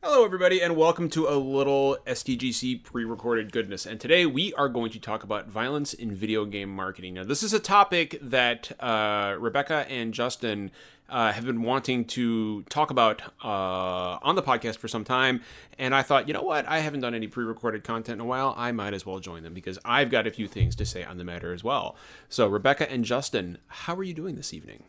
Hello, everybody, and welcome to a little SDGC pre recorded goodness. And today we are going to talk about violence in video game marketing. Now, this is a topic that uh, Rebecca and Justin uh, have been wanting to talk about uh, on the podcast for some time. And I thought, you know what? I haven't done any pre recorded content in a while. I might as well join them because I've got a few things to say on the matter as well. So, Rebecca and Justin, how are you doing this evening?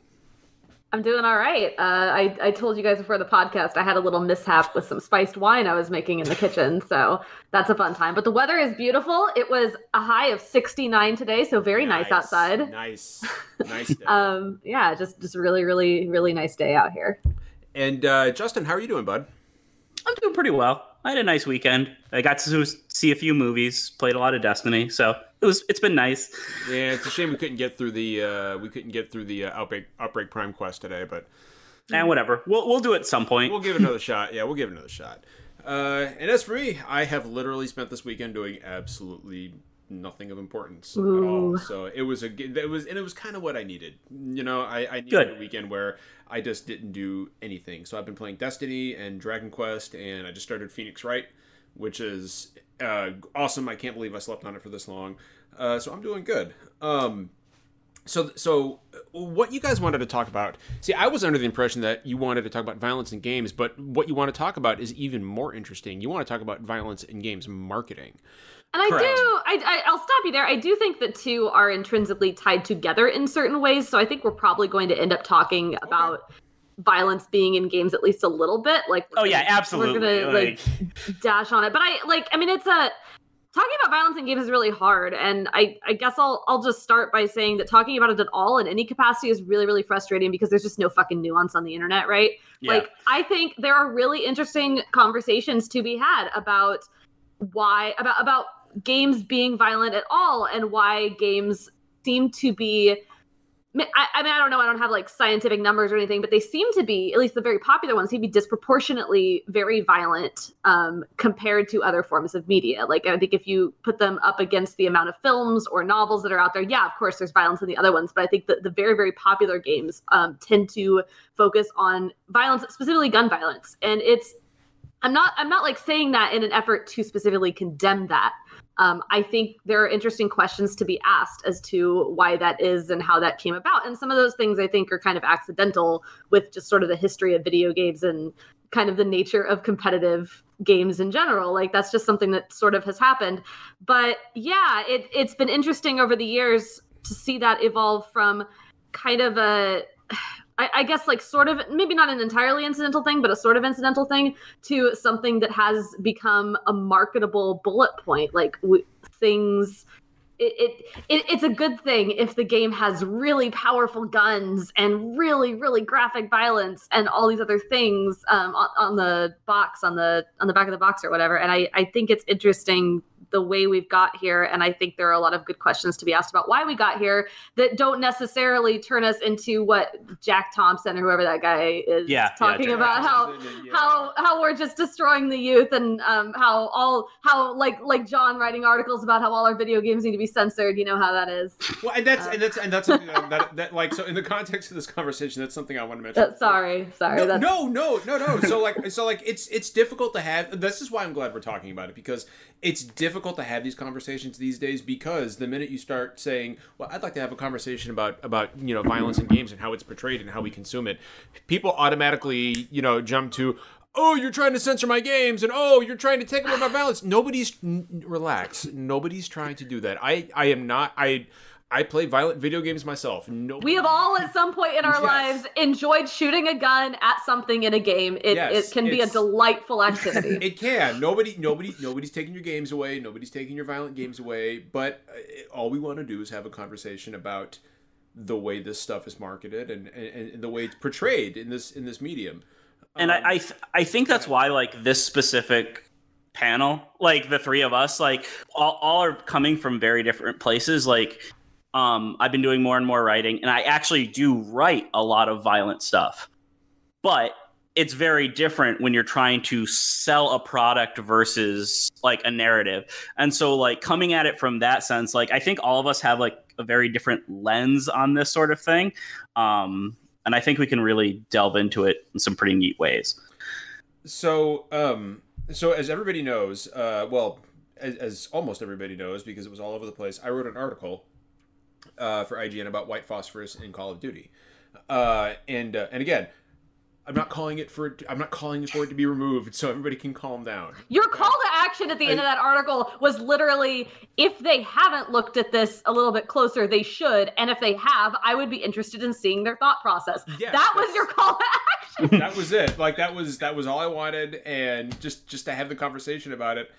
I'm doing all right. Uh, I, I told you guys before the podcast I had a little mishap with some spiced wine I was making in the kitchen, so that's a fun time. But the weather is beautiful. It was a high of 69 today, so very nice, nice outside. Nice, nice. um, yeah, just just really, really, really nice day out here. And uh, Justin, how are you doing, bud? I'm doing pretty well. I had a nice weekend. I got to see a few movies, played a lot of Destiny, so it was it's been nice. Yeah, it's a shame we couldn't get through the uh, we couldn't get through the uh, outbreak outbreak prime quest today, but and whatever. We'll we'll do it at some point. We'll give it another shot. Yeah, we'll give it another shot. Uh, and as for me, I have literally spent this weekend doing absolutely nothing of importance Ooh. at all. So it was a it was and it was kind of what I needed. You know, I, I needed Good. a weekend where I just didn't do anything. So I've been playing Destiny and Dragon Quest, and I just started Phoenix Wright, which is uh, awesome. I can't believe I slept on it for this long. Uh, so I'm doing good. Um, so so what you guys wanted to talk about see i was under the impression that you wanted to talk about violence in games but what you want to talk about is even more interesting you want to talk about violence in games marketing and I Correct. do, I, I, will stop you there. I do think that two are intrinsically tied together in certain ways. So I think we're probably going to end up talking okay. Violence being in games at least a little bit. Like, oh yeah, absolutely. We're gonna like, like dash on it, but I like. I mean, it's a talking about violence in games is really hard, and I I guess I'll I'll just start by saying that talking about it at all in any capacity is really really frustrating because there's just no fucking nuance on the internet, right? Yeah. Like, I think there are really interesting conversations to be had about why about about games being violent at all and why games seem to be I, I, mean, I don't know. I don't have like scientific numbers or anything, but they seem to be, at least the very popular ones, seem to be disproportionately very violent um, compared to other forms of media. Like, I think if you put them up against the amount of films or novels that are out there, yeah, of course, there's violence in the other ones. But I think that the very, very popular games um, tend to focus on violence, specifically gun violence. And it's, I'm not, I'm not like saying that in an effort to specifically condemn that um, I think there are interesting questions to be asked as to why that is and how that came about. And some of those things I think are kind of accidental with just sort of the history of video games and kind of the nature of competitive games in general. Like that's just something that sort of has happened. But yeah, it, it's been interesting over the years to see that evolve from kind of a I, I, guess like sort of maybe not an entirely incidental thing, but a sort of incidental thing to something that has become a marketable bullet point. Like w- things, it, it, it it's a good thing if the game has really powerful guns and really really graphic violence and all these other things um, on, on the box on the on the back of the box or whatever. And I I think it's interesting the way we've got here. And I think there are a lot of good questions to be asked about why we got here that don't necessarily turn us into what Jack Thompson or whoever that guy is yeah, talking yeah, about how yeah. how how we're just destroying the youth and um, how all how like like John writing articles about how all our video games need to be censored. You know how that is. Well, and that's uh, and that's and that's something that, that, that, like so in the context of this conversation, that's something I want to mention. Uh, sorry, sorry. No, no, no, no, no. So like so like it's it's difficult to have. This is why I'm glad we're talking about it because it's difficult to have these conversations these days because the minute you start saying, "Well, I'd like to have a conversation about about you know violence in games and how it's portrayed and how we consume it," people automatically you know jump to, "Oh, you're trying to censor my games," and "Oh, you're trying to take away my violence." Nobody's n- relax. Nobody's trying to do that. I I am not. I I play violent video games myself. No, we have all at some point in our yes. lives enjoyed shooting a gun at something in a game. It, yes, it can be a delightful activity. it can. Nobody, nobody, nobody's taking your games away. Nobody's taking your violent games away. But uh, all we want to do is have a conversation about the way this stuff is marketed and, and, and the way it's portrayed in this in this medium. And um, I I, th- I think that's why like this specific panel like the three of us like all, all are coming from very different places like um, I've been doing more and more writing, and I actually do write a lot of violent stuff. But it's very different when you're trying to sell a product versus like a narrative. And so, like, coming at it from that sense, like, I think all of us have like a very different lens on this sort of thing. Um, and I think we can really delve into it in some pretty neat ways. So, um, so as everybody knows, uh, well, as, as almost everybody knows, because it was all over the place, I wrote an article uh, for IGN about white phosphorus in Call of Duty, uh, and uh, and again, I'm not calling it for I'm not calling for it to be removed, so everybody can calm down. Your call to action at the end of that article was literally if they haven't looked at this a little bit closer, they should, and if they have, I would be interested in seeing their thought process. Yes, that was your call to action. that was it. Like that was that was all I wanted, and just just to have the conversation about it.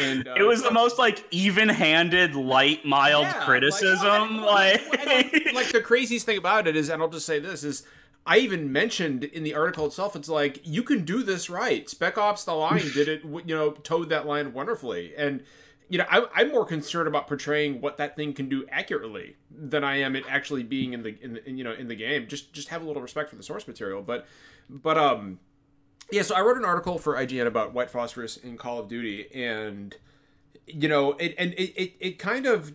And uh, It was the most like even-handed, light, mild Yeah, criticism. Like, Like, like, like, the craziest thing about it is, and I'll just say this is. I even mentioned in the article itself, it's like you can do this right. Spec Ops: The Line did it, you know, towed that line wonderfully, and you know, I, I'm more concerned about portraying what that thing can do accurately than I am it actually being in the, in the, you know, in the game. Just, just have a little respect for the source material. But, but, um, yeah. So I wrote an article for IGN about white phosphorus in Call of Duty, and you know, it, and it, it, it kind of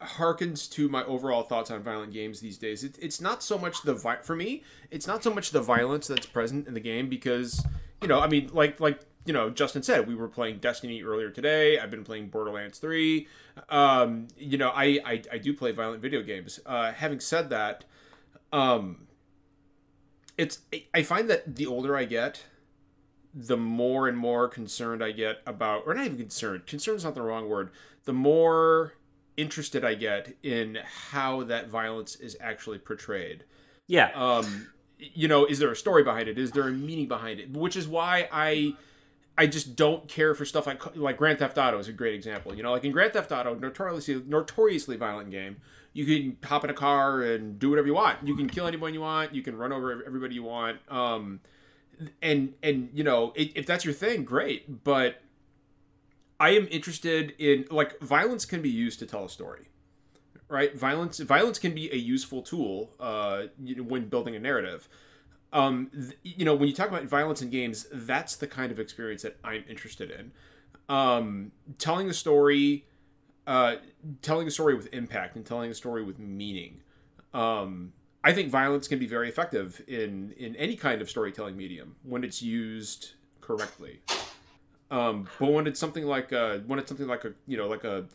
harkens to my overall thoughts on violent games these days. It, it's not so much the vi- for me. It's not so much the violence that's present in the game because you know, I mean, like like you know, Justin said we were playing Destiny earlier today. I've been playing Borderlands three. Um, you know, I, I I do play violent video games. Uh, having said that, um, it's I find that the older I get, the more and more concerned I get about, or not even concerned. Concerned is not the wrong word. The more interested I get in how that violence is actually portrayed. yeah, Um, you know, is there a story behind it? Is there a meaning behind it? Which is why I, I just don't care for stuff like like Grand Theft Auto is a great example. You know, like in Grand Theft Auto, notoriously notoriously violent game. You can hop in a car and do whatever you want. You can kill anyone you want. You can run over everybody you want. Um, and and you know, if that's your thing, great. But I am interested in like violence can be used to tell a story, right? Violence violence can be a useful tool uh, you know, when building a narrative. Um, th- you know, when you talk about violence in games, that's the kind of experience that I'm interested in. Um, telling a story, uh, telling a story with impact and telling a story with meaning. Um, I think violence can be very effective in in any kind of storytelling medium when it's used correctly. Um, but when it's something like uh, when it's something like a you know like a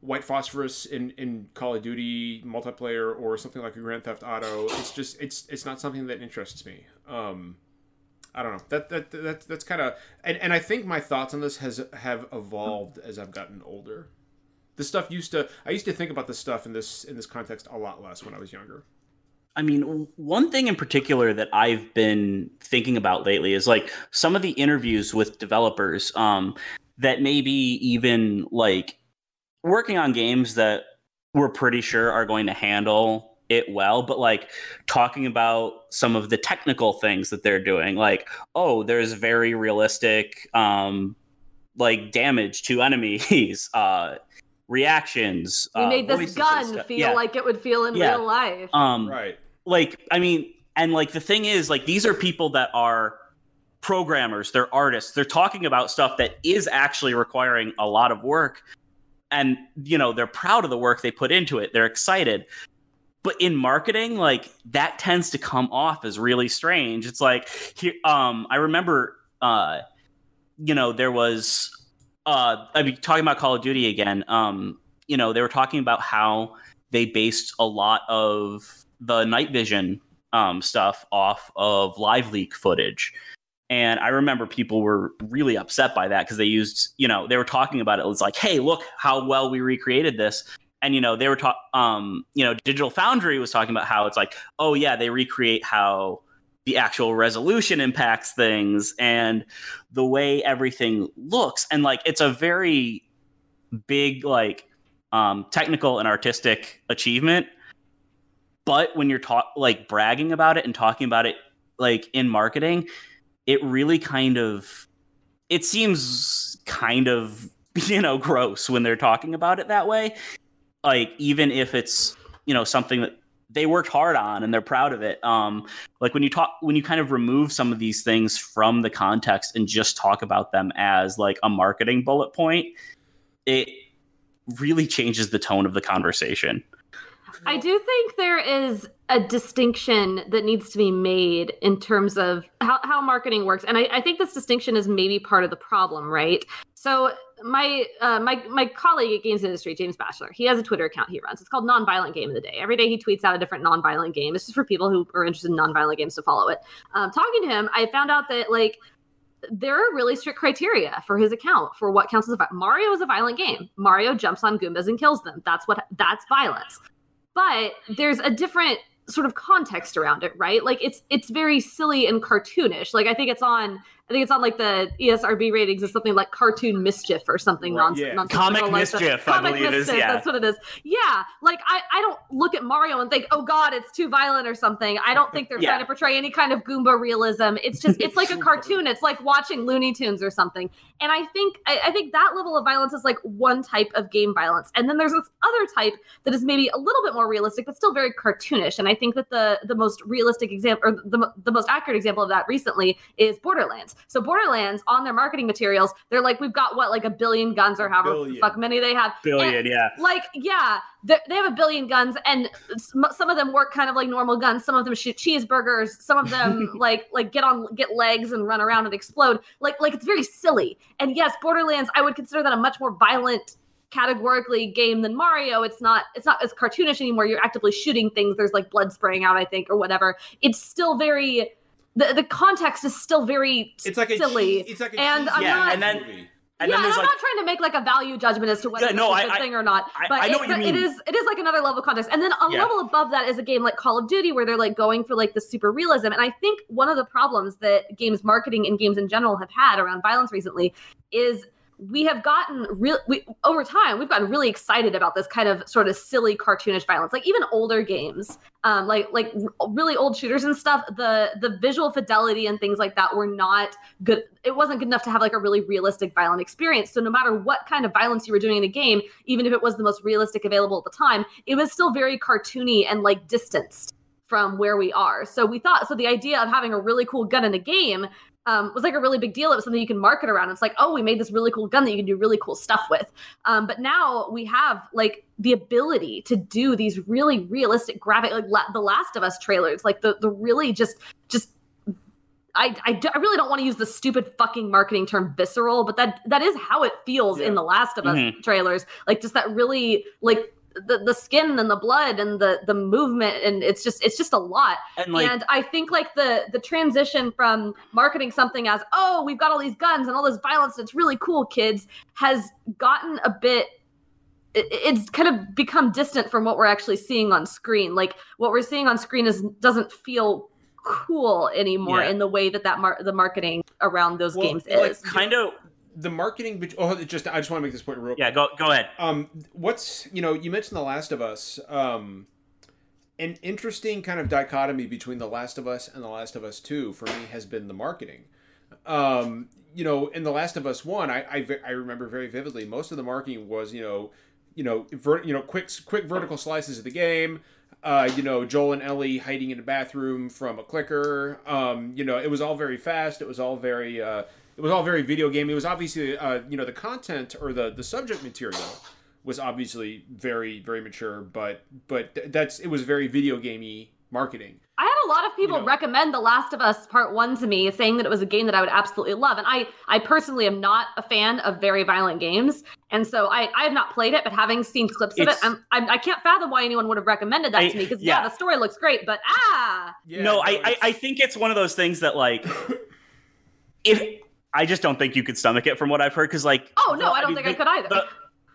white phosphorus in in Call of Duty multiplayer or something like a Grand Theft Auto, it's just it's it's not something that interests me. Um, I don't know. That that, that that's kind of and, and I think my thoughts on this has have evolved as I've gotten older. This stuff used to I used to think about this stuff in this in this context a lot less when I was younger. I mean, one thing in particular that I've been thinking about lately is like some of the interviews with developers um, that maybe even like working on games that we're pretty sure are going to handle it well, but like talking about some of the technical things that they're doing, like, oh, there's very realistic um, like damage to enemies, uh, reactions. We uh, made this gun feel Yeah. like it would feel in Yeah. real life. um, Right. Like i mean and like the thing is like these are people that are programmers they're artists they're talking about stuff that is actually requiring a lot of work. And you know they're proud of the work they put into it they're excited. But in marketing like that tends to come off as really strange. It's like here um i remember uh you know there was uh i mean talking about call of duty again. Um you know they were talking about how they based a lot of the night vision um, stuff off of live leak footage. And I remember people were really upset by that because they used, you know, they were talking about it. It was like, hey, look how well we recreated this. And, you know, they were talking, um, you know, Digital Foundry was talking about how it's like, oh, yeah, they recreate how the actual resolution impacts things and the way everything looks. And, like, it's a very big, like, um, technical and artistic achievement but when you're talk like bragging about it and talking about it like in marketing it really kind of it seems kind of you know gross when they're talking about it that way. Like even if it's you know something that they worked hard on and they're proud of it um like when you talk when you kind of remove some of these things from the context and just talk about them as like a marketing bullet point it really changes the tone of the conversation I do think there is a distinction that needs to be made in terms of how, how marketing works. And I, I think this distinction is maybe part of the problem, right? So my uh, my my colleague at Games Industry, James Batchelor, he has a Twitter account he runs. It's called Nonviolent Game of the Day. Every day he tweets out a different nonviolent game. It's just for people who are interested in nonviolent games to follow it. Um, talking to him, I found out that like there are really strict criteria for his account for what counts as a Mario is a violent game. Mario jumps on Goombas and kills them. That's what that's violence. But there's a different sort of context around it, right? Like it's it's very silly and cartoonish. Like I think it's on I think it's on like the ESRB ratings is something like cartoon mischief or something Right, nonsense. yeah. Comic like that. mischief, I Comic believe is, mischief, yeah. That's what it is. Yeah. Like I, I don't look at Mario and think, oh God, it's too violent or something. I don't think they're Yeah. trying to portray any kind of Goomba realism. It's just it's like a cartoon. It's like watching Looney Tunes or something. And I think I, I think that level of violence is like one type of game violence. And then there's this other type that is maybe a little bit more realistic, but still very cartoonish. And I think that the the most realistic example or the, the most accurate example of that recently is Borderlands. So Borderlands on their marketing materials, they're like, we've got what, like a billion guns or however Billion. fuck many they have. Billion, And, yeah. like, yeah, they have a billion guns, and some some of them work kind of like normal guns. Some of them shoot cheeseburgers. Some of them like like get on get legs and run around and explode. Like like it's very silly. And yes, Borderlands, I would consider that a much more violent categorically game than Mario. It's not it's not as cartoonish anymore. You're actively shooting things. There's like blood spraying out, I think, or whatever. It's still very the, the context is still very It's like silly. cheese- it's like a And I'm Yeah, not- and then- And yeah, and I'm like not trying to make like a value judgment as to whether Yeah, this no, is a I- good I- thing or not. But, I know it, what you but it mean. is it is like another level of context. And then a Yeah. level above that is a game like Call of Duty where they're like going for like the super realism. And I think one of the problems that games marketing and games in general have had around violence recently is we have gotten real over time we've gotten really excited about this kind of sort of silly cartoonish violence. Like even older games um like like really old shooters and stuff the the visual fidelity and things like that were not good it wasn't good enough to have like a really realistic violent experience. So no matter what kind of violence you were doing in a game even if it was the most realistic available at the time it was still very cartoony and like distanced from where we are. So we thought so the idea of having a really cool gun in a game um, was like a really big deal. It was something you can market around. It's like, oh, we made this really cool gun that you can do really cool stuff with. Um, but now we have like the ability to do these really realistic graphic, like la- the Last of Us trailers, like the the really just just. I, I, do- I really don't want to use the stupid fucking marketing term visceral, but that that is how it feels in the Last of Us Mhm. trailers. Like just that really like the, the skin and the blood and the the movement and it's just it's just a lot. And like and I think like the the transition from marketing something as oh we've got all these guns and all this violence it's really cool kids has gotten a bit it- it's kind of become distant from what we're actually seeing on screen. Like what we're seeing on screen is doesn't feel cool anymore Yeah. in the way that that mar- the marketing around those Well, games like, is. kind of the marketing. Oh, just I just want to make this point real. yeah. Go go ahead. Um, what's you know you mentioned The Last of Us. Um, an interesting kind of dichotomy between The Last of Us and The Last of Us Two for me has been the marketing. Um, you know, in The Last of Us One, I I, I remember very vividly. Most of the marketing was you know, you know, ver- you know, quick quick vertical slices of the game. Uh, you know, Joel and Ellie hiding in a bathroom from a clicker. Um, you know, it was all very fast. It was all very. Uh, it was all very video game. It was obviously, uh, you know, the content or the the subject material was obviously very very mature, but but that's it was very video gamey marketing. I had a lot of people You know. recommend The Last of Us Part One to me, saying that it was a game that I would absolutely love. And I, I personally am not a fan of very violent games, and so I, I have not played it. But having seen clips of it, I'm, I'm, I can't fathom why anyone would have recommended that I- to me. Because yeah. yeah. the story looks great, but ah, no, I, I I think it's one of those things that like if I just don't think you could stomach it from what I've heard because like oh no, the- I don't mean, think I could either. the-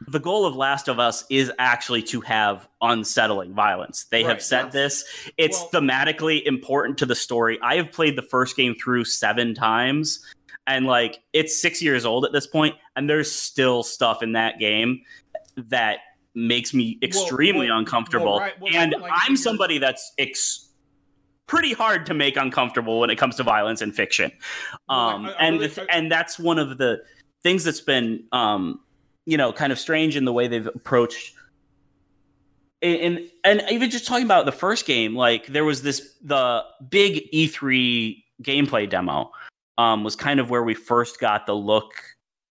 the goal of Last of Us is actually to have unsettling violence. They have said yes. this. It's Well- thematically important to the story. I have played the first game through seven times, and like it's six years old at this point, and there's still stuff in that game that makes me extremely well, uncomfortable. well, right, well, and like- I'm somebody that's ex- pretty hard to make uncomfortable when it comes to violence in fiction. I- Um, I- I and really- and that's one of the things that's been um, you know kind of strange in the way they've approached and and even just talking about the first game like there was this the big E3 gameplay demo um, was kind of where we first got the look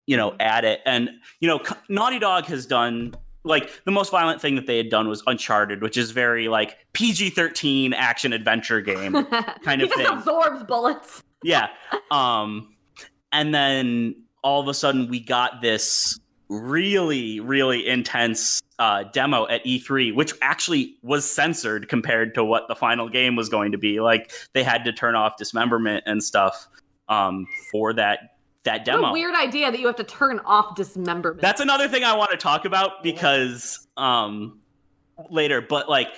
you know at it and you know Naughty Dog has done like the most violent thing that they had done was Uncharted, which is very like PG thirteen action adventure game kind he of just thing. absorbs bullets. yeah. Um, and then all of a sudden we got this really, really intense uh, demo at E3, which actually was censored compared to what the final game was going to be. Like they had to turn off dismemberment and stuff um, for that that What demo. a weird idea that you have to turn off dismemberment. That's another thing I want to talk about because um later, but like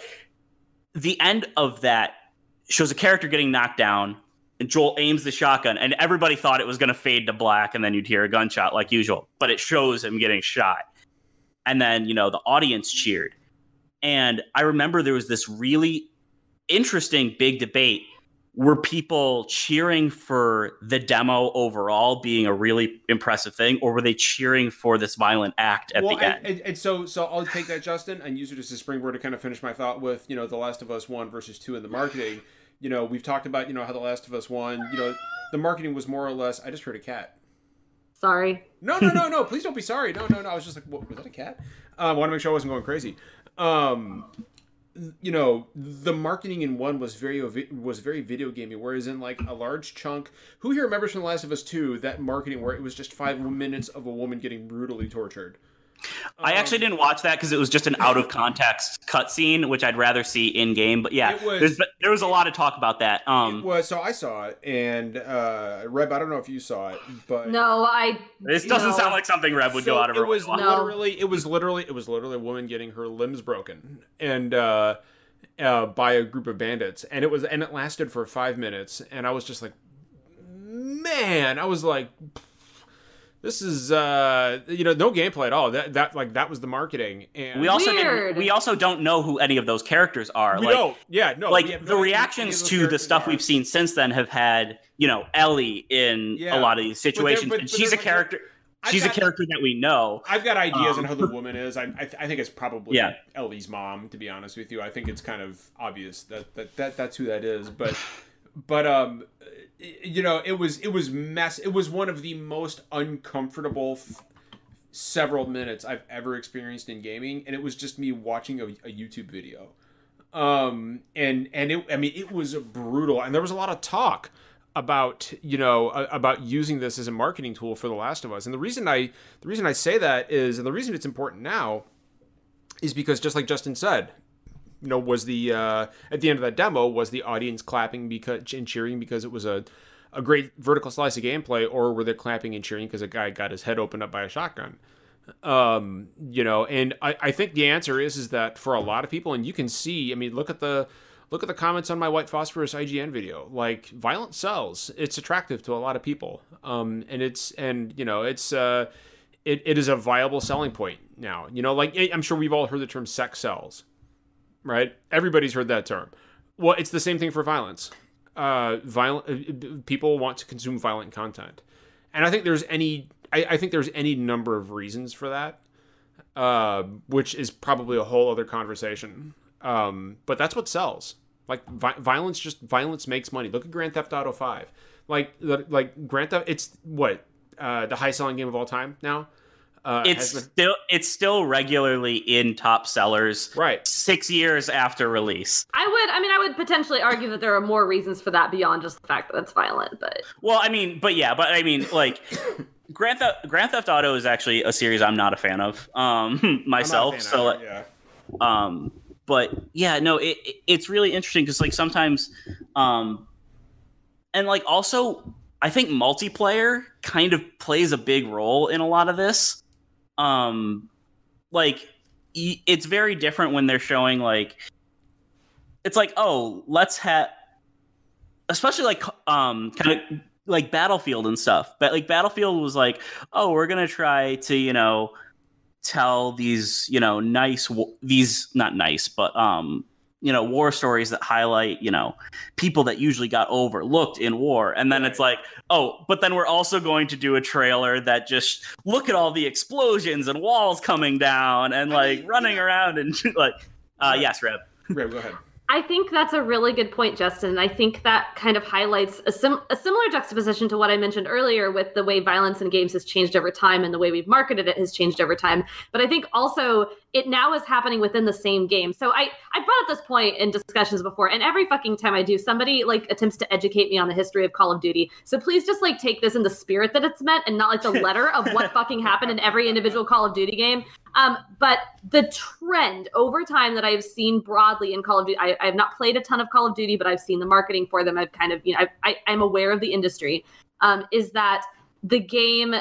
the end of that shows a character getting knocked down and Joel aims the shotgun and everybody thought it was going to fade to black and then you'd hear a gunshot like usual, but it shows him getting shot. And then, you know, the audience cheered. And I remember there was this really interesting big debate were people cheering for the demo overall being a really impressive thing, or were they cheering for this violent act at well, the end? and, and, and so so I'll take that, Justin, and use it as a springboard to kind of finish my thought with you know The Last of Us One versus Two in the marketing. You know, we've talked about you know how The Last of Us One, you know, the marketing was more or less. I just heard a cat. Sorry. No, no, no, no. Please don't be sorry. No, no, no. I was just like, what, was that a cat? Um, I want to make sure I wasn't going crazy. Um, you know, the marketing in one was very was very video gamey, whereas in like a large chunk, who here remembers from The Last of Us Two that marketing where it was just five minutes of a woman getting brutally tortured? I actually didn't watch that because it was just an out of context cutscene, which I'd rather see in game. But yeah, It was- there's, there was a lot of talk about that. Um, It was so I saw it, and uh, Reb, I don't know if you saw it, but No, I. this doesn't no. sound like something Reb would So go out of it was watch. No. literally it was literally it was literally a woman getting her limbs broken and uh, uh, by a group of bandits and it was and it lasted for five minutes and i was just like man i was like this is uh you know no gameplay at all that that like that was the marketing and We also we also don't know who any of those characters are. we like, don't yeah no like we the no idea who any reactions to the stuff are. we've seen since then have had you know Ellie in Yeah. a lot of these situations, but- and but she's a there's, like, character. I've She's a got- character that we know. I've got ideas Um, on who the woman is. I, I, th- I think it's probably Yeah. Ellie's mom. To be honest with you, I think it's kind of obvious that, that, that that's who that is. But but um, you know, it was it was mess. It was one of the most uncomfortable f- several minutes I've ever experienced in gaming, and it was just me watching a, a YouTube video. Um, and and it, I mean, it was brutal, and there was a lot of talk about you know about using this as a marketing tool for The Last of Us. And the reason I the reason I say that is, and the reason it's important now, is because just like Justin said, you know, was the uh, at the end of that demo was the audience clapping because and cheering because it was a a great vertical slice of gameplay, or were they clapping and cheering because a guy got his head opened up by a shotgun? um you know and I, I think the answer is is that for a lot of people and you can see i mean look at the look at the comments on my white phosphorus ign video. Like violent sells it's attractive to a lot of people. Um and it's and you know it's uh it, it is a viable selling point now. You know like i'm sure we've all heard the term sex sells right everybody's heard that term well it's the same thing for violence uh violent uh, people want to consume violent content and i think there's any I, I think there's any number of reasons for that, uh, which is probably a whole other conversation. Um, but that's what sells. Like vi- violence, just violence makes money. Look at Grand Theft Auto Five. Like like Grand Theft, it's what uh, the high selling game of all time now. Uh, It's has been- still it's still regularly in top sellers right. six years after release. I would. I mean, I would potentially argue that there are more reasons for that beyond just the fact that it's violent. But Well, I mean, but yeah, but I mean, like Grand Theft Grand Theft Auto is actually a series I'm not a fan of um, I'm not a myself. fan So either, yeah. um but yeah no it, it- it's really interesting because like sometimes um and like also i think multiplayer kind of plays a big role in a lot of this um like it's very different when they're showing like it's like oh let's have especially like um kind of like battlefield and stuff. But like battlefield was like oh we're gonna try to you know tell these you know nice these not nice but um you know war stories that highlight you know people that usually got overlooked in war and then it's like oh but then we're also going to do a trailer that just look at all the explosions and walls coming down and I like mean, running yeah. around and like uh Right. yes reb reb go ahead. I think that's a really good point, Justin. And I think that kind of highlights a, sim- a similar juxtaposition to what I mentioned earlier with the way violence in games has changed over time and the way we've marketed it has changed over time. But I think also it now is happening within the same game. So I I brought up this point in discussions before, and every fucking time I do, somebody like attempts to educate me on the history of Call of Duty. So please just like take this in the spirit that it's meant, and not like the letter of what fucking happened in every individual Call of Duty game. Um, but the trend over time that I've seen broadly in Call of Duty, I, I have not played a ton of Call of Duty, but I've seen the marketing for them. I've kind of, you know, I, I, I'm aware of the industry. Um, is that the game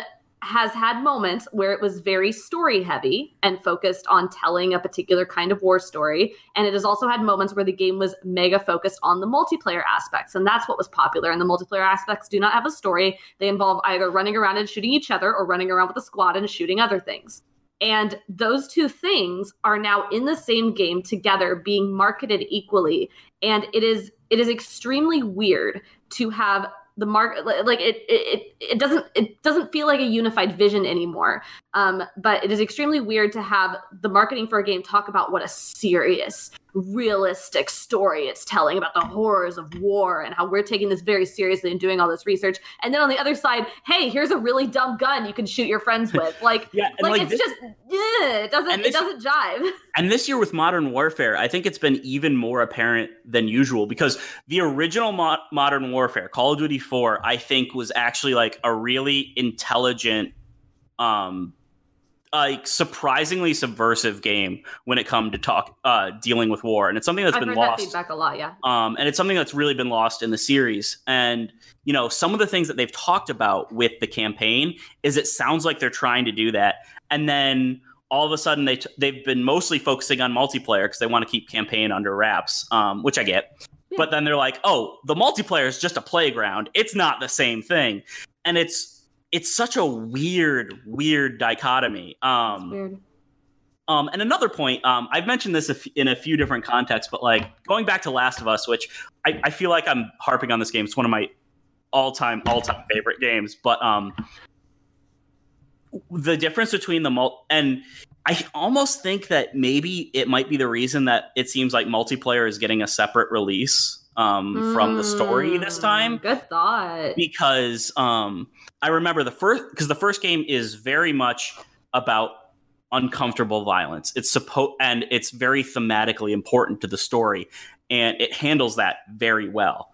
has had moments where it was very story heavy and focused on telling a particular kind of war story. And it has also had moments where the game was mega focused on the multiplayer aspects. And that's what was popular. And the multiplayer aspects do not have a story. They involve either running around and shooting each other or running around with a squad and shooting other things. And those two things are now in the same game together, being marketed equally. And it is it is extremely weird to have the market like it, it it doesn't it doesn't feel like a unified vision anymore. Um but it is extremely weird to have the marketing for a game talk about what a serious realistic story it's telling about the horrors of war and how we're taking this very seriously and doing all this research. And then on the other side hey here's a really dumb gun you can shoot your friends with. Like yeah like, like it's this, just yeah, it doesn't this, it doesn't jive. And this year with modern warfare i think it's been even more apparent than usual because the original mo- modern warfare call of duty 4 i think was actually like a really intelligent um like surprisingly subversive game when it come to talk uh dealing with war and it's something that's I've been lost that feedback a lot yeah. Um and it's something that's really been lost in the series. And you know some of the things that they've talked about with the campaign is it sounds like they're trying to do that. And then all of a sudden they t- they've been mostly focusing on multiplayer because they want to keep campaign under wraps um which i get. Yeah. but then they're like oh the multiplayer is just a playground. It's not the same thing. And it's it's such a weird weird dichotomy um weird um, and another point, um, I've mentioned this in a few different contexts, but like going back to Last of Us, which I, I feel like I'm harping on this game. It's one of my all-time, all-time favorite games. But um, the difference between the mul- and I almost think that maybe it might be the reason that it seems like multiplayer is getting a separate release um, from the story this Mm, time good thought because um, I remember the first because the first game is very much about uncomfortable violence. It's supposed and it's very thematically important to the story, and it handles that very well.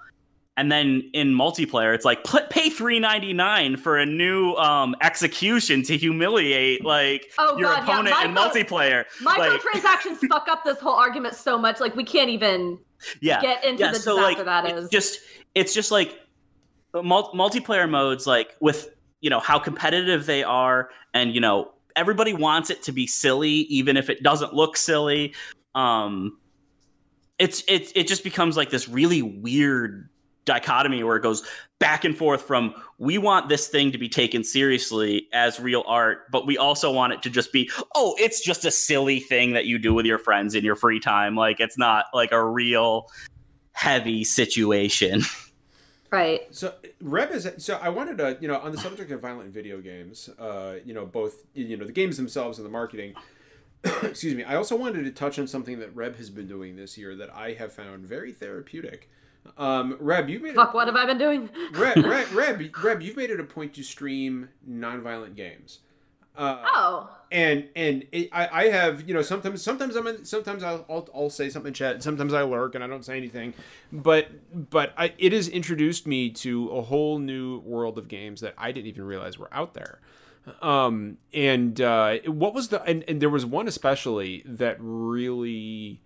And then in multiplayer, it's like pay three ninety nine for a new um, execution to humiliate like Oh, your God, yeah, opponent in micro- multiplayer. Like- microtransactions fuck up this whole argument so much like we can't even Yeah, get into yeah, the so, disaster like, that it's just it's just like mul- multiplayer modes like with you know how competitive they are and you know everybody wants it to be silly even if it doesn't look silly. Um it's it, it just becomes like this really weird dichotomy where it goes back and forth from we want this thing to be taken seriously as real art but we also want it to just be oh it's just a silly thing that you do with your friends in your free time. Like it's not like a real heavy situation right So Reb is so I wanted to you know on the subject of violent video games, uh, you know both you know the games themselves and the marketing. excuse me. I also wanted to touch on something that Reb has been doing this year that I have found very therapeutic. Um, Reb, you made fuck it, what have i been doing Reb, Reb, Reb, Reb, you've made it a point to stream non-violent games. Uh, oh. and and it, I, I have you know sometimes sometimes I'm in, sometimes I'll, I'll I'll say something in chat sometimes I lurk and I don't say anything. But but I, it has introduced me to a whole new world of games that I didn't even realize were out there. Um and uh what was the and, and there was one especially that really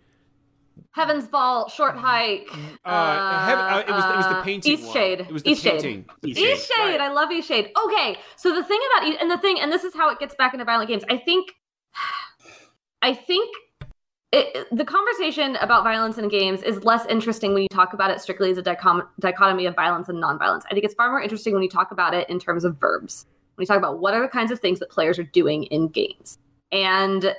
heaven's vault short hike uh, heaven, uh it was it was the uh, painting east one. shade it was the east shade painting East East Shade. Right. I love East Shade. Okay, so the thing about and the thing, and this is how it gets back into violent games. I think, I think it, the conversation about violence in games is less interesting when you talk about it strictly as a dichom- dichotomy of violence and nonviolence. I think it's far more interesting when you talk about it in terms of verbs. When you talk about what are the kinds of things that players are doing in games, and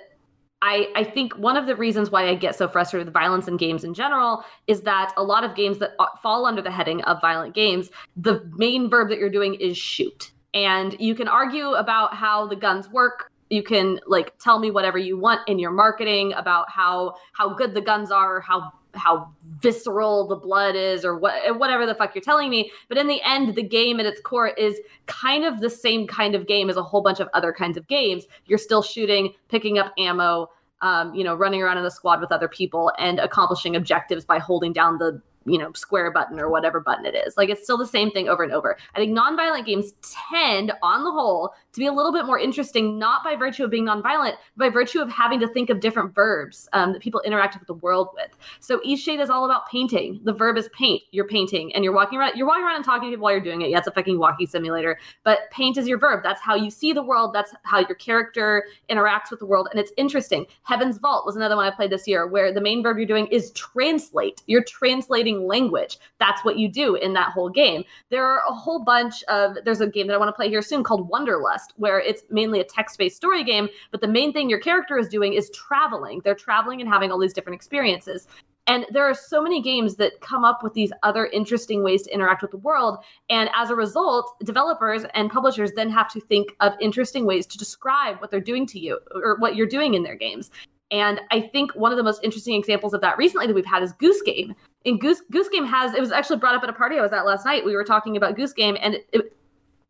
I, I think one of the reasons why I get so frustrated with violence in games in general is that a lot of games that uh, fall under the heading of violent games, the main verb that you're doing is shoot. And you can argue about how the guns work. You can like tell me whatever you want in your marketing about how how good the guns are, how how visceral the blood is or what whatever the fuck you're telling me. But in the end the game at its core is kind of the same kind of game as a whole bunch of other kinds of games. You're still shooting picking up ammo um, you know, running around in a squad with other people and accomplishing objectives by holding down the you know square button or whatever button it is. Like it's still the same thing over and over. I think nonviolent games tend on the whole to be a little bit more interesting not by virtue of being nonviolent but by virtue of having to think of different verbs um, that people interact with the world with. So Eastshade is all about painting. The verb is paint. You're painting and you're walking around you're walking around and talking to people while you're doing it. Yeah it's a fucking walking simulator. But paint is your verb. That's how you see the world. That's how your character interacts with the world. And it's interesting. Heaven's vault was another one i played this year where the main verb you're doing is translate. You're translating language. That's what you do in that whole game. There are a whole bunch of, there's a game that I want to play here soon called Wanderlust, where it's mainly a text based story game, but the main thing your character is doing is traveling. They're traveling and having all these different experiences. And there are so many games that come up with these other interesting ways to interact with the world. And as a result, developers and publishers then have to think of interesting ways to describe what they're doing to you or what you're doing in their games. And I think one of the most interesting examples of that recently that we've had is Goose Game. And Goose Goose Game has it was actually brought up at a party I was at last night. We were talking about Goose Game, and it, it,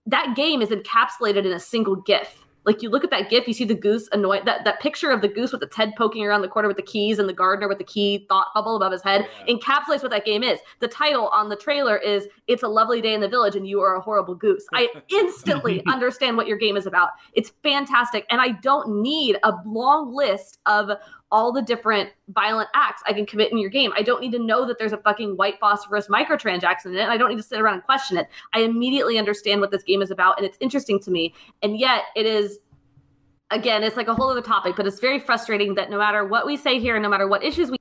that game is encapsulated in a single GIF. Like you look at that GIF, you see the goose annoyed that that picture of the goose with its head poking around the corner with the keys and the gardener with the key thought bubble above his head yeah. encapsulates what that game is. The title on the trailer is "It's a lovely day in the village and you are a horrible goose." I instantly understand what your game is about. It's fantastic, and I don't need a long list of all the different violent acts I can commit in your game. I don't need to know that there's a fucking white phosphorus microtransaction in it. And I don't need to sit around and question it. I immediately understand what this game is about and it's interesting to me. And yet it is again, it's like a whole other topic, but it's very frustrating that no matter what we say here, no matter what issues we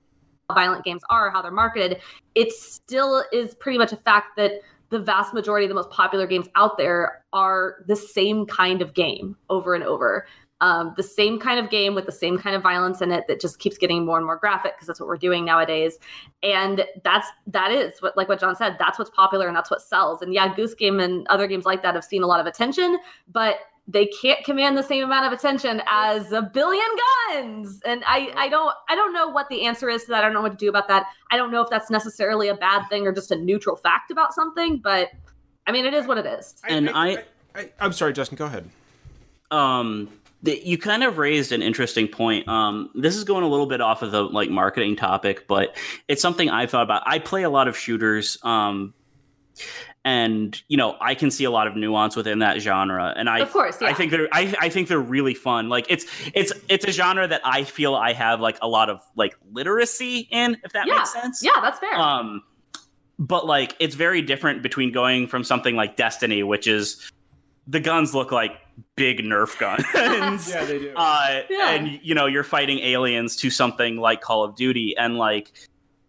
violent games are, how they're marketed, it still is pretty much a fact that the vast majority of the most popular games out there are the same kind of game over and over um, the same kind of game with the same kind of violence in it that just keeps getting more and more graphic because that's what we're doing nowadays. And that's that is what like what john said that's what's popular and that's what sells. And yeah goose game and other games like that have seen a lot of attention but they can't command the same amount of attention as a billion guns. And i i don't i don't know what the answer is to that. I don't know what to do about that. I don't know if that's necessarily a bad thing or just a neutral fact about something but i mean it is what it is. And i, I, I, I i'm sorry justin go ahead. Um you kind of raised an interesting point. Um, this is going a little bit off of the like marketing topic, but it's something I thought about. I play a lot of shooters, um, and you know I can see a lot of nuance within that genre. And I, of course, yeah. I think they're I, I think they're really fun. Like it's it's it's a genre that I feel I have like a lot of like literacy in, if that yeah. makes sense. Yeah, that's fair. Um, but like it's very different between going from something like Destiny, which is the guns look like big Nerf guns. yeah, they do. Uh, yeah. And you know, you're fighting aliens to something like Call of Duty, and like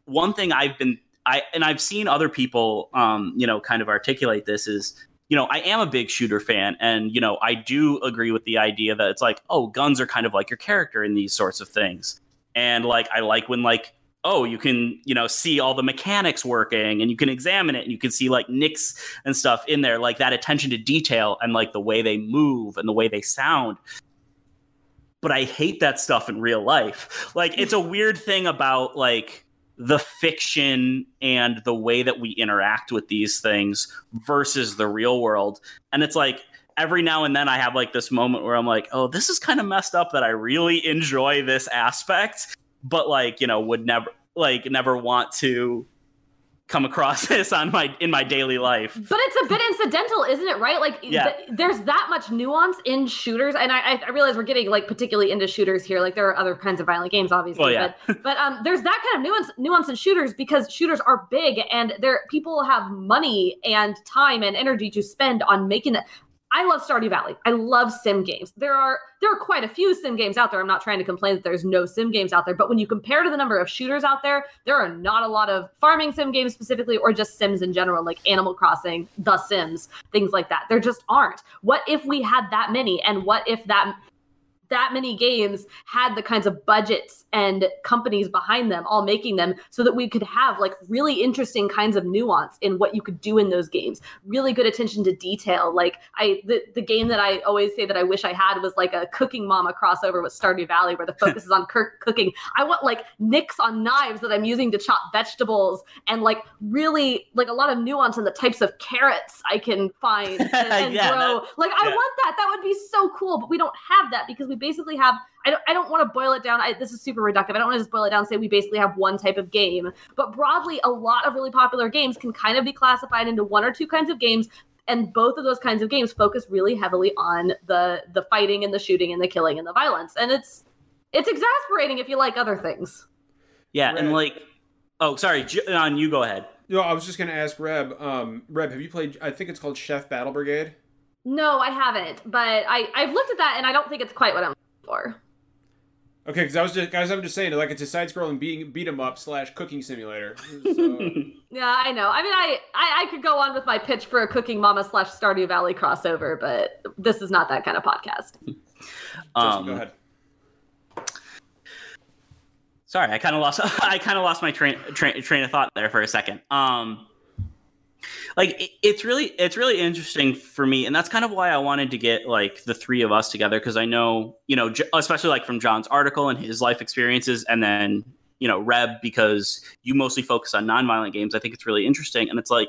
one thing I've been, I and I've seen other people, um, you know, kind of articulate this is. You know, I am a big shooter fan, and you know, I do agree with the idea that it's like, oh, guns are kind of like your character in these sorts of things, and like I like when like oh, you can, you know, see all the mechanics working and you can examine it and you can see like nicks and stuff in there, like that attention to detail and like the way they move and the way they sound. But I hate that stuff in real life. Like it's a weird thing about like the fiction and the way that we interact with these things versus the real world. And it's like every now and then I have like this moment where I'm like, oh, this is kind of messed up that I really enjoy this aspect but like you know would never like never want to come across this on my in my daily life. But it's a bit incidental, isn't it? Right? Like, yeah. th- there's that much nuance in shooters, and I, I realize we're getting like particularly into shooters here. Like, there are other kinds of violent games, obviously, well, yeah. but but um, there's that kind of nuance nuance in shooters because shooters are big, and there people have money and time and energy to spend on making. I love Stardew Valley. I love sim games. There are there are quite a few sim games out there. I'm not trying to complain that there's no sim games out there, but when you compare to the number of shooters out there, there are not a lot of farming sim games specifically or just sims in general like Animal Crossing, The Sims, things like that. There just aren't. What if we had that many and what if that that many games had the kinds of budgets and companies behind them all making them so that we could have like really interesting kinds of nuance in what you could do in those games. Really good attention to detail. Like i the, the game that i always say that i wish i had was like a cooking mama crossover with stardew valley where the focus is on cooking. I want like nicks on knives that i'm using to chop vegetables and like really like a lot of nuance in the types of carrots i can find and, and yeah, grow. That, like i want that. That would be so cool but we don't have that because we we basically have I don't I don't want to boil it down. I, this is super reductive. I don't want to just boil it down and say we basically have one type of game. But broadly, a lot of really popular games can kind of be classified into one or two kinds of games and both of those kinds of games focus really heavily on the the fighting and the shooting and the killing and the violence and it's it's exasperating if you like other things yeah and like oh sorry john you go ahead no i was just going to ask reb um reb have you played i think it's called chef battle brigade no i haven't but i i've looked at that and i don't think it's quite what i'm looking for Okay, because I was just guys, I'm just saying, like it's a side-scrolling beat beat 'em up slash cooking simulator. So. yeah, I know. I mean, I, I I could go on with my pitch for a Cooking Mama slash Stardew Valley crossover, but this is not that kind of podcast. Um, go ahead. Sorry, I kind of lost. I kind of lost my train, train train of thought there for a second. Um, like it, it's really it's really interesting for me and that's kind of why i wanted to get like the three of us together because i know you know especially like from john's article and his life experiences and then you know reb because you mostly focus on nonviolent games i think it's really interesting and it's like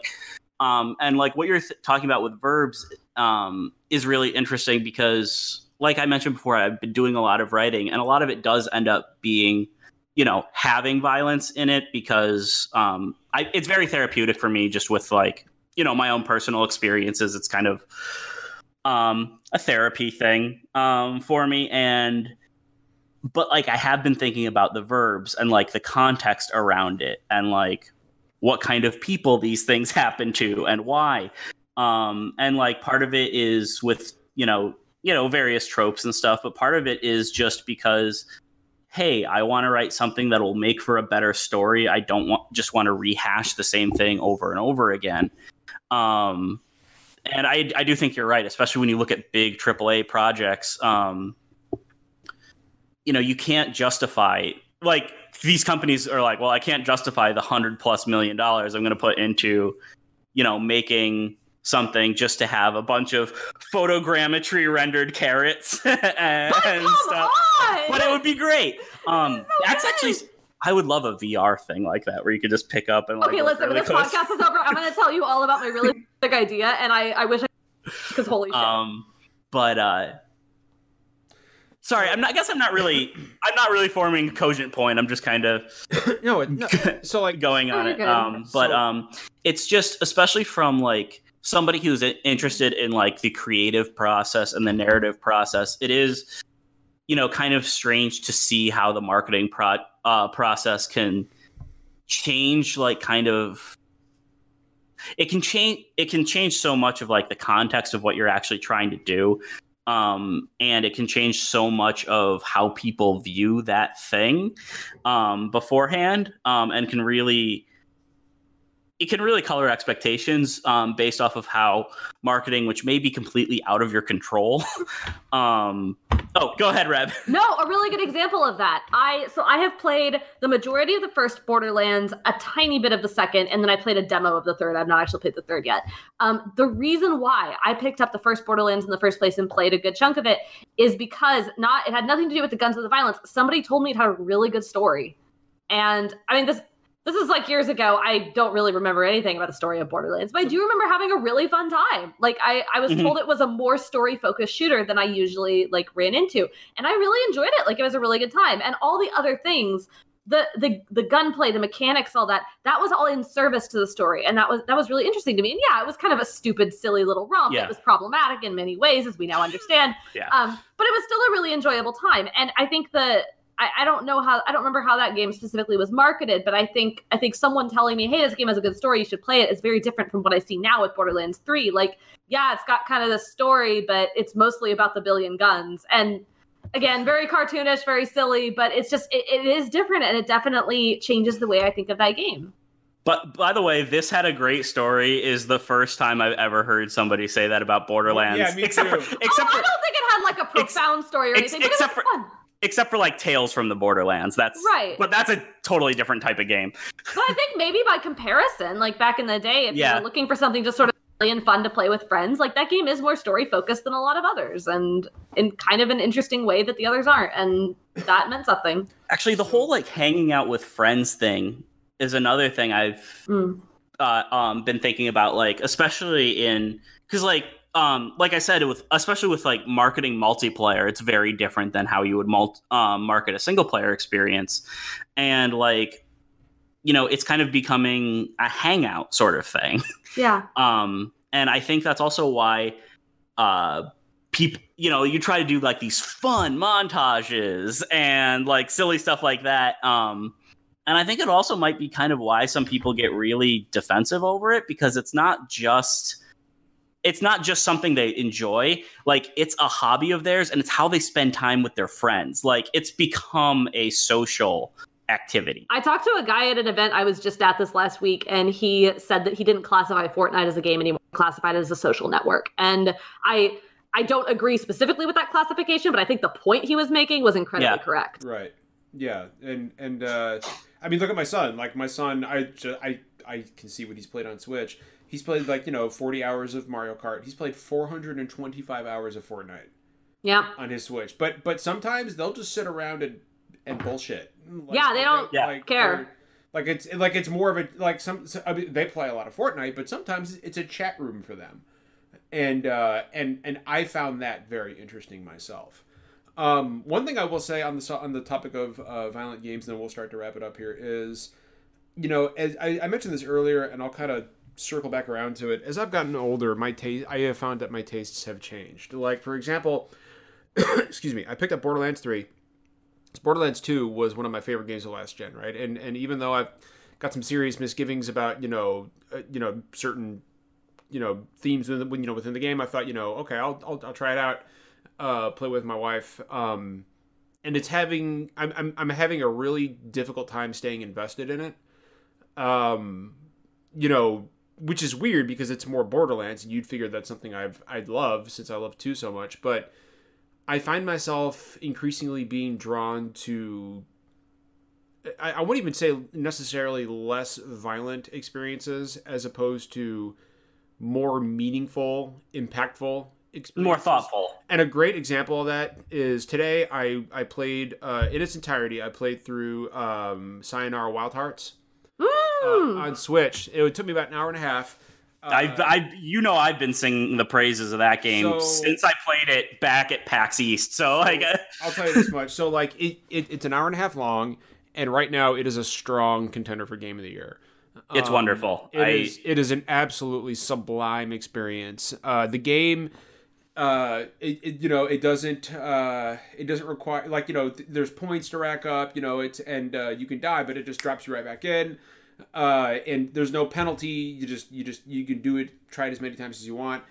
um and like what you're th- talking about with verbs um is really interesting because like i mentioned before i've been doing a lot of writing and a lot of it does end up being you know having violence in it because um I, it's very therapeutic for me just with like you know my own personal experiences. It's kind of um a therapy thing um for me. And but like i have been thinking about the verbs and like the context around it and like what kind of people these things happen to and why. Um and like part of it is with you know you know various tropes and stuff but part of it is just because hey i want to write something that will make for a better story. I don't want just want to rehash the same thing over and over again um, and I, I do think you're right, especially when you look at big AAA projects. Um, you know, you can't justify like these companies are like, well, I can't justify the hundred plus million dollars I'm going to put into, you know, making something just to have a bunch of photogrammetry rendered carrots and, and stuff. On! But it would be great. Um, that's actually I would love a VR thing like that where you could just pick up and like. Okay, listen. Really when this close. podcast is over, I'm going to tell you all about my really big idea, and I I wish I because holy shit. Um, but uh, sorry, I'm not. I guess I'm not really. I'm not really forming a cogent point. I'm just kind of no, no. So like going on it. Um, but so, um, it's just especially from like somebody who's interested in like the creative process and the narrative process. It is you know kind of strange to see how the marketing pro- uh, process can change like kind of it can change it can change so much of like the context of what you're actually trying to do um, and it can change so much of how people view that thing um, beforehand um, and can really it can really color expectations um, based off of how marketing, which may be completely out of your control. um, oh, go ahead, Reb. No, a really good example of that. I so I have played the majority of the first Borderlands, a tiny bit of the second, and then I played a demo of the third. I've not actually played the third yet. Um, the reason why I picked up the first Borderlands in the first place and played a good chunk of it is because not it had nothing to do with the guns or the violence. Somebody told me it had a really good story. And I mean, this this is like years ago. I don't really remember anything about the story of Borderlands, but I do remember having a really fun time. Like I, I was mm-hmm. told it was a more story focused shooter than I usually like ran into, and I really enjoyed it. Like it was a really good time, and all the other things, the the the gunplay, the mechanics, all that, that was all in service to the story, and that was that was really interesting to me. And yeah, it was kind of a stupid, silly little romp. Yeah. It was problematic in many ways, as we now understand. yeah. Um, but it was still a really enjoyable time, and I think the I, I, don't know how I don't remember how that game specifically was marketed, but I think I think someone telling me, "Hey, this game has a good story, you should play it," is very different from what I see now with Borderlands Three. Like, yeah, it's got kind of the story, but it's mostly about the billion guns, and again, very cartoonish, very silly, but it's just it, it is different, and it definitely changes the way I think of that game. But by the way, this had a great story. Is the first time I've ever heard somebody say that about Borderlands. yeah, me except too. For, except oh, for, I don't think it had like a profound ex- story or anything. Ex- except for fun except for like Tales from the Borderlands. That's right. But that's a totally different type of game. but I think maybe by comparison, like back in the day, if yeah. you were looking for something just sort of and fun to play with friends, like that game is more story focused than a lot of others, and in kind of an interesting way that the others aren't, and that meant something. Actually, the whole like hanging out with friends thing is another thing I've mm. uh, um, been thinking about, like especially in because like um, like I said, with especially with like marketing multiplayer, it's very different than how you would um, market a single player experience, and like you know, it's kind of becoming a hangout sort of thing. Yeah. Um, and I think that's also why uh, people, you know, you try to do like these fun montages and like silly stuff like that. Um, and I think it also might be kind of why some people get really defensive over it because it's not just it's not just something they enjoy like it's a hobby of theirs and it's how they spend time with their friends like it's become a social activity I talked to a guy at an event I was just at this last week, and he said that he didn't classify Fortnite as a game anymore, classified it as a social network. And I I don't agree specifically with that classification, but I think the point he was making was incredibly Yeah. correct. Right. Yeah, and and uh, I mean, look at my son. Like my son, I ju- I I can see what he's played on Switch. He's played like you know forty hours of Mario Kart. He's played four hundred and twenty five hours of Fortnite Yeah. on his Switch. But but sometimes they'll just sit around and and bullshit. Like, Yeah, they don't Yeah. care. Like it's like it's more of a like some. so- I mean, they play a lot of Fortnite, but sometimes it's a chat room for them, and uh, and and I found that very interesting myself. Um, one thing I will say on the on the topic of uh, violent games, and then we'll start to wrap it up here. Is you know, as I, I mentioned this earlier, and I'll kind of circle back around to it. As I've gotten older, my taste I have found that my tastes have changed. Like for example, excuse me, I picked up Borderlands three. Borderlands two was one of my favorite games of last gen, right? And and even though I've got some serious misgivings about you know uh, you know certain you know themes within the, you know within the game, I thought you know okay, I'll I'll, I'll try it out, uh, play with my wife. Um, and it's having I'm, I'm I'm having a really difficult time staying invested in it. Um, you know, which is weird because it's more Borderlands, and you'd figure that's something I've I'd love since I love two so much, but. I find myself increasingly being drawn to. I, I wouldn't even say necessarily less violent experiences as opposed to more meaningful, impactful experiences. more thoughtful And a great example of that is today I, I played uh, in its entirety, I played through um, Sayonara Wild Hearts uh, on Switch. It took me about an hour and a half. Uh, I, I, you know, I've been singing the praises of that game So- since I played it back at PAX East. So, like, I'll tell you this much. So like it, it it's an hour and a half long, and right now it is a strong contender for game of the year. it's Um, wonderful. It I, is- it is an absolutely sublime experience. Uh, the game, uh, it, it you know it doesn't uh, it doesn't require like you know th- there's points to rack up. You know it's and uh, you can die, but it just drops you right back in. Uh, and there's no penalty. You just you just you can do it. Try it as many times as you want.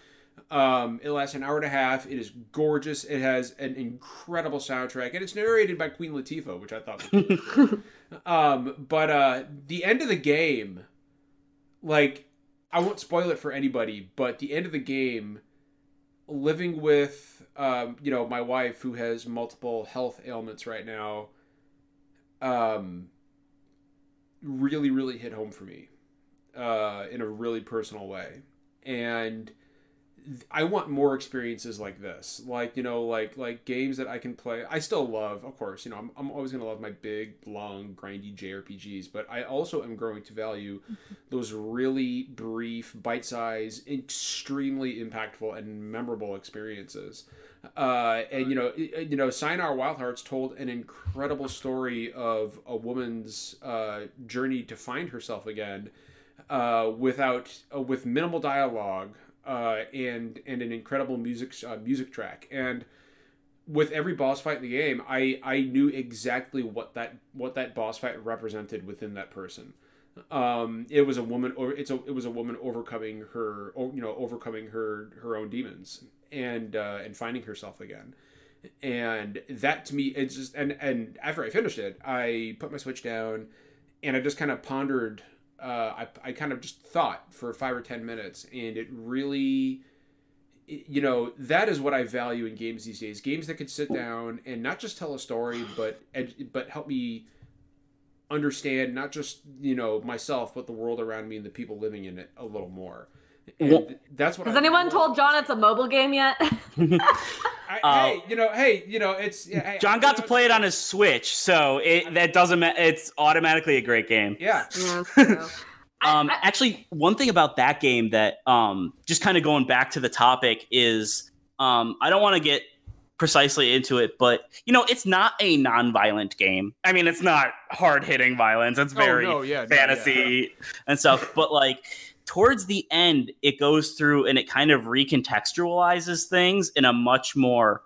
Um, it lasts an hour and a half. It is gorgeous. It has an incredible soundtrack, and it's narrated by Queen Latifah, which I thought was cool. um, but uh, the end of the game, like, I won't spoil it for anybody, but the end of the game, living with, um, you know, my wife who has multiple health ailments right now, um, really, really hit home for me, uh, in a really personal way, and I want more experiences like this. Like, you know, like like games that I can play. I still love, of course, you know, I'm, I'm always going to love my big, long, grindy JRPGs, but I also am growing to value those really brief, bite-sized, extremely impactful and memorable experiences. Uh, and you know, you know, Sayonara Wild Hearts told an incredible story of a woman's uh, journey to find herself again, uh, without uh, with minimal dialogue uh, and and an incredible music uh, music track. And with every boss fight in the game I I knew exactly what that what that boss fight represented within that person. Um it was a woman or it's a it was a woman overcoming her you know overcoming her her own demons and uh and finding herself again. And that to me it's just and and after I finished it I put my switch down and I just kind of pondered uh, I, I kind of just thought for five or ten minutes and it really it- you know that is what i value in games these days. Games that can sit down and not just tell a story but ed- but help me understand not just you know myself but the world around me and the people living in it a little more. And Well- that's what Has I anyone told John it's a mobile game yet? I, Uh, hey you know hey you know it's yeah, hey, John you got to play it on his Switch, so it that doesn't. ma- It's automatically a great game. yeah yeah. Um, I, actually, one thing about that game that um, just kind of going back to the topic is um, I don't want to get precisely into it, but you know, it's not a non-violent game. I mean, it's not hard-hitting violence. It's very oh, no, yeah, fantasy yeah. and stuff. But like towards the end, it goes through and it kind of recontextualizes things in a much more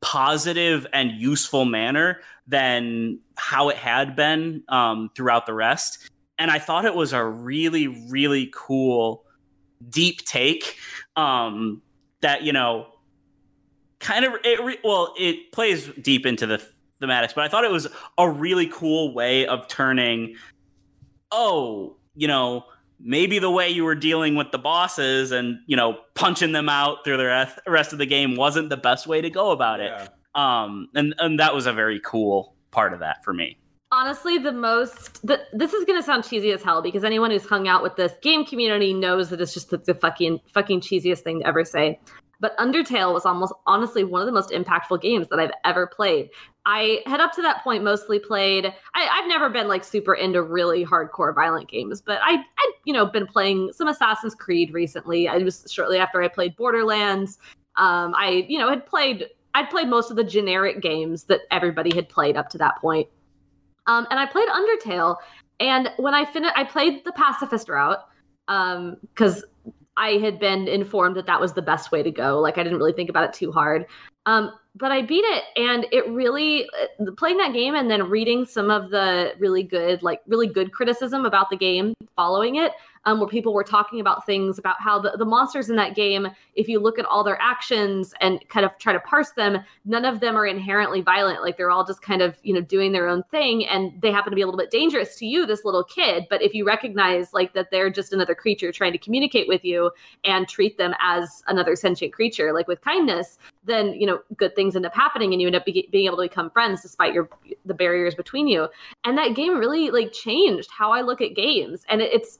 positive and useful manner than how it had been um, throughout the rest. And I thought it was a really, really cool, deep take um, that you know kind of it re- well it plays deep into the thematics but i thought it was a really cool way of turning oh you know maybe the way you were dealing with the bosses and you know punching them out through the rest of the game wasn't the best way to go about it. Yeah. um and and that was a very cool part of that for me. Honestly the most the, this is going to sound cheesy as hell because anyone who's hung out with this game community knows that it's just the, the fucking fucking cheesiest thing to ever say but Undertale was almost honestly one of the most impactful games that I've ever played. I had up to that point mostly played. I, have never been like super into really hardcore violent games, but I, I, you know, been playing some Assassin's Creed recently. I was shortly after I played Borderlands. Um, I, you know, had played. I'd played most of the generic games that everybody had played up to that point. Um, and I played Undertale, and when I finished, I played the pacifist route because um, I had been informed that that was the best way to go. Like I didn't really think about it too hard. Um, but I beat it, and it really uh, playing that game and then reading some of the really good, like really good criticism about the game following it um, where people were talking about things about how the, the monsters in that game, if you look at all their actions and kind of try to parse them, none of them are inherently violent. Like they're all just kind of, you know, doing their own thing and they happen to be a little bit dangerous to you, this little kid. But if you recognize like that they're just another creature trying to communicate with you and treat them as another sentient creature, like with kindness, then you know good things end up happening and you end up be- being able to become friends despite your the barriers between you. And that game really like changed how i look at games. And it, it's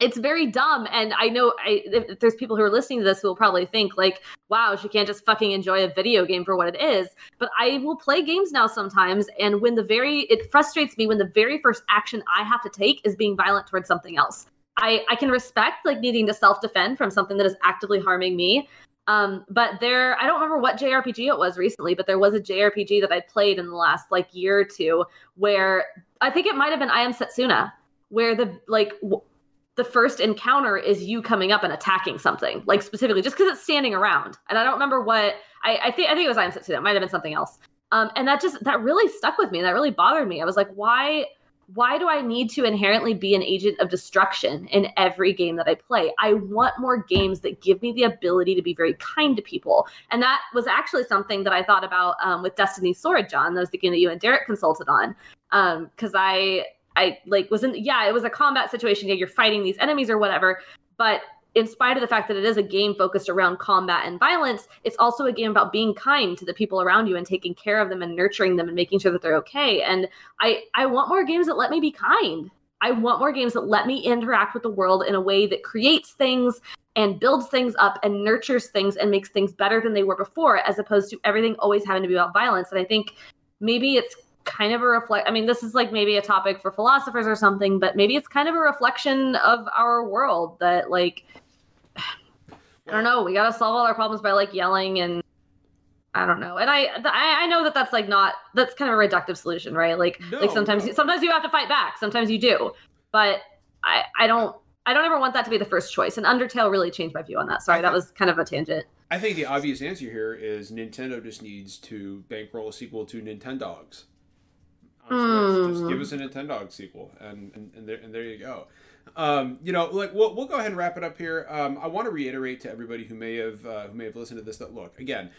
it's very dumb. And i know I, if there's people who are listening to this who will probably think like wow she can't just fucking enjoy a video game for what it is. But i will play games now sometimes. And when the very it frustrates me when the very first action i have to take is being violent towards something else. I i can respect like needing to self-defend from something that is actively harming me um, but there, I don't remember what JRPG it was recently, but there was a JRPG that I played in the last like year or two where I think it might have been I Am Setsuna, where the like w- the first encounter is you coming up and attacking something, like specifically just because it's standing around. And I don't remember what I, I think. I think it was I Am Setsuna. It might have been something else. Um, and that just that really stuck with me. That really bothered me. I was like, why? Why do I need to inherently be an agent of destruction in every game that I play? I want more games that give me the ability to be very kind to people. And that was actually something that I thought about um, with Destiny's Sword, John. That was the game that you and Derek consulted on. Because um, I I like was in yeah, it was a combat situation. Yeah, you're fighting these enemies or whatever. But in spite of the fact that it is a game focused around combat and violence, it's also a game about being kind to the people around you and taking care of them and nurturing them and making sure that they're okay. And I I want more games that let me be kind. I want more games that let me interact with the world in a way that creates things and builds things up and nurtures things and makes things better than they were before, as opposed to everything always having to be about violence. And I think maybe it's kind of a reflect i mean this is like maybe a topic for philosophers or something but maybe it's kind of a reflection of our world that like i don't know we got to solve all our problems by like yelling and i don't know. And i i know that that's like not that's kind of a reductive solution right? Like no, like sometimes no. sometimes you have to fight back sometimes you do. But i i don't i don't ever want that to be the first choice and undertale really changed my view on that. Sorry that was kind of a tangent. I think the obvious answer here is Nintendo just needs to bankroll a sequel to Nintendogs. Mm. Just give hmm. us a Nintendo sequel, and and, and, there, and there you go. Um, you know, like we'll, we'll go ahead and wrap it up here. Um, I want to reiterate to everybody who may have uh, who may have listened to this that look again,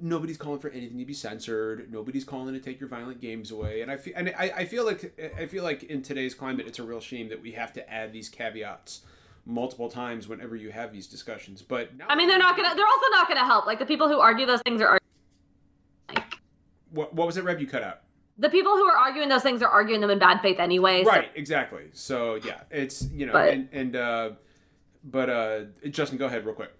nobody's calling for anything to be censored. Nobody's calling to take your violent games away. And I feel and I, I feel like I feel like in today's climate, it's a real shame that we have to add these caveats multiple times whenever you have these discussions. But I mean, they're not gonna. They're also not gonna help. Like the people who argue those things are. Like, what what was it, Reb? You cut out the people who are arguing those things are arguing them in bad faith anyway. So. Right, exactly. So yeah, it's you know, but, and and uh, but uh, Justin, go ahead real quick.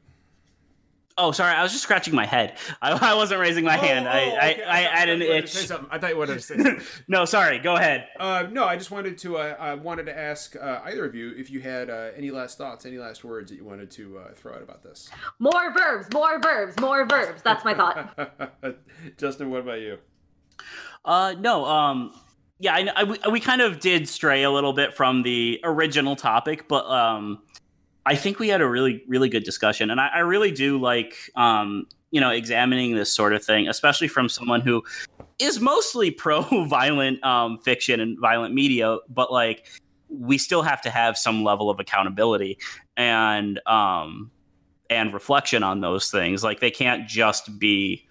Oh, sorry. I was just scratching my head. I, I wasn't raising my Oh, hand. I, oh, I, okay. I, I had an thought you itch. say something. I thought you wanted to say something. no, sorry. Go ahead. Uh, no, I just wanted to. Uh, I wanted to ask uh, either of you if you had uh, any last thoughts, any last words that you wanted to uh, throw out about this. More verbs, more verbs, more verbs. That's my thought. Justin, what about you? Uh, no. Um, yeah, I, I, we, we kind of did stray a little bit from the original topic, but um, I think we had a really, really good discussion, and I, I really do like um, you know, examining this sort of thing, especially from someone who is mostly pro-violent um, fiction and violent media, but like we still have to have some level of accountability and um, and reflection on those things. Like they can't just be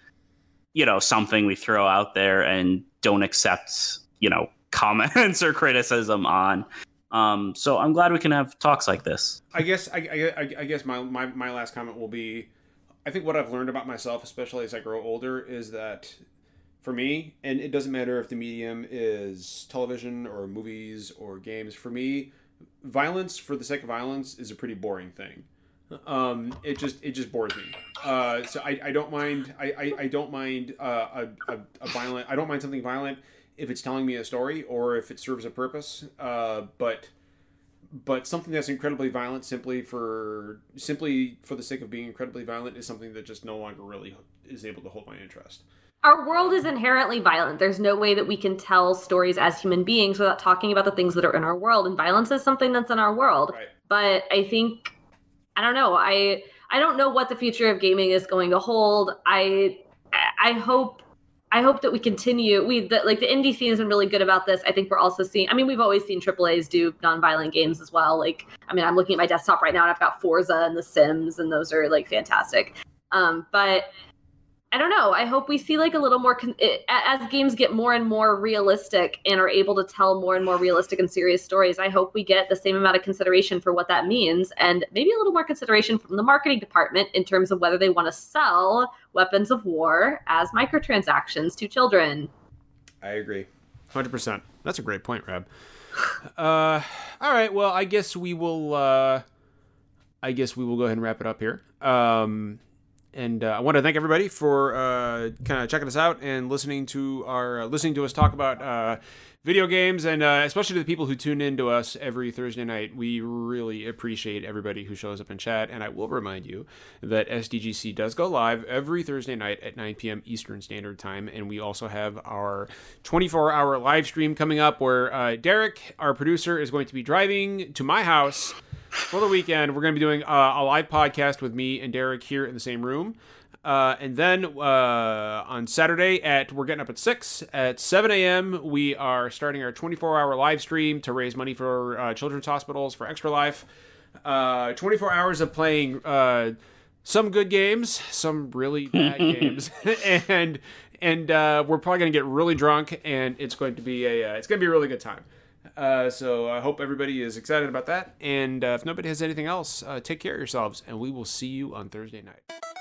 you know something we throw out there and don't accept you know comments or criticism on um, so i'm glad we can have talks like this I guess I, I, I- guess my, my my last comment will be, I think what I've learned about myself, especially as I grow older, is that for me, and it doesn't matter if the medium is television or movies or games. For me, violence for the sake of violence is a pretty boring thing. Um, it just it just bores me. Uh, so I, I don't mind I, I, I don't mind uh, a, a, a violent I don't mind something violent if it's telling me a story or if it serves a purpose. Uh, but but something that's incredibly violent simply for simply for the sake of being incredibly violent is something that just no longer really is able to hold my interest. Our world is inherently violent. There's no way that we can tell stories as human beings without talking about the things that are in our world. And violence is something that's in our world. Right. But I think I don't know. I I don't know what the future of gaming is going to hold. I I hope I hope that we continue. We that like the indie scene has been really good about this. I think we're also seeing. I mean, we've always seen AAA's do nonviolent games as well. Like, I mean, I'm looking at my desktop right now, and I've got Forza and The Sims, and those are like fantastic. Um, but I don't know. I hope we see like a little more con- it, as games get more and more realistic and are able to tell more and more realistic and serious stories. I hope we get the same amount of consideration for what that means, and maybe a little more consideration from the marketing department in terms of whether they want to sell weapons of war as microtransactions to children. I agree. 100%. That's a great point, Rab. Uh, all right, well, I guess we will uh I guess we will go ahead and wrap it up here. Um and uh, I want to thank everybody for uh, kind of checking us out and listening to our uh, listening to us talk about uh, video games, and uh, especially to the people who tune in to us every Thursday night. We really appreciate everybody who shows up in chat. And I will remind you that SDGC does go live every Thursday night at 9 p.m. Eastern Standard Time, and we also have our 24-hour live stream coming up where uh, Derek, our producer, is going to be driving to my house for the weekend. We're going to be doing uh, a live podcast with me and Derek here in the same room. Uh, and then uh, on Saturday at we're getting up at six at seven a.m. We are starting our 24-hour live stream to raise money for uh, children's hospitals for Extra Life. Uh, 24 hours of playing uh, some good games, some really bad games, and and uh, we're probably gonna get really drunk, and it's going to be a uh, it's gonna be a really good time. Uh, so I hope everybody is excited about that. And uh, if nobody has anything else, uh, take care of yourselves, and we will see you on Thursday night.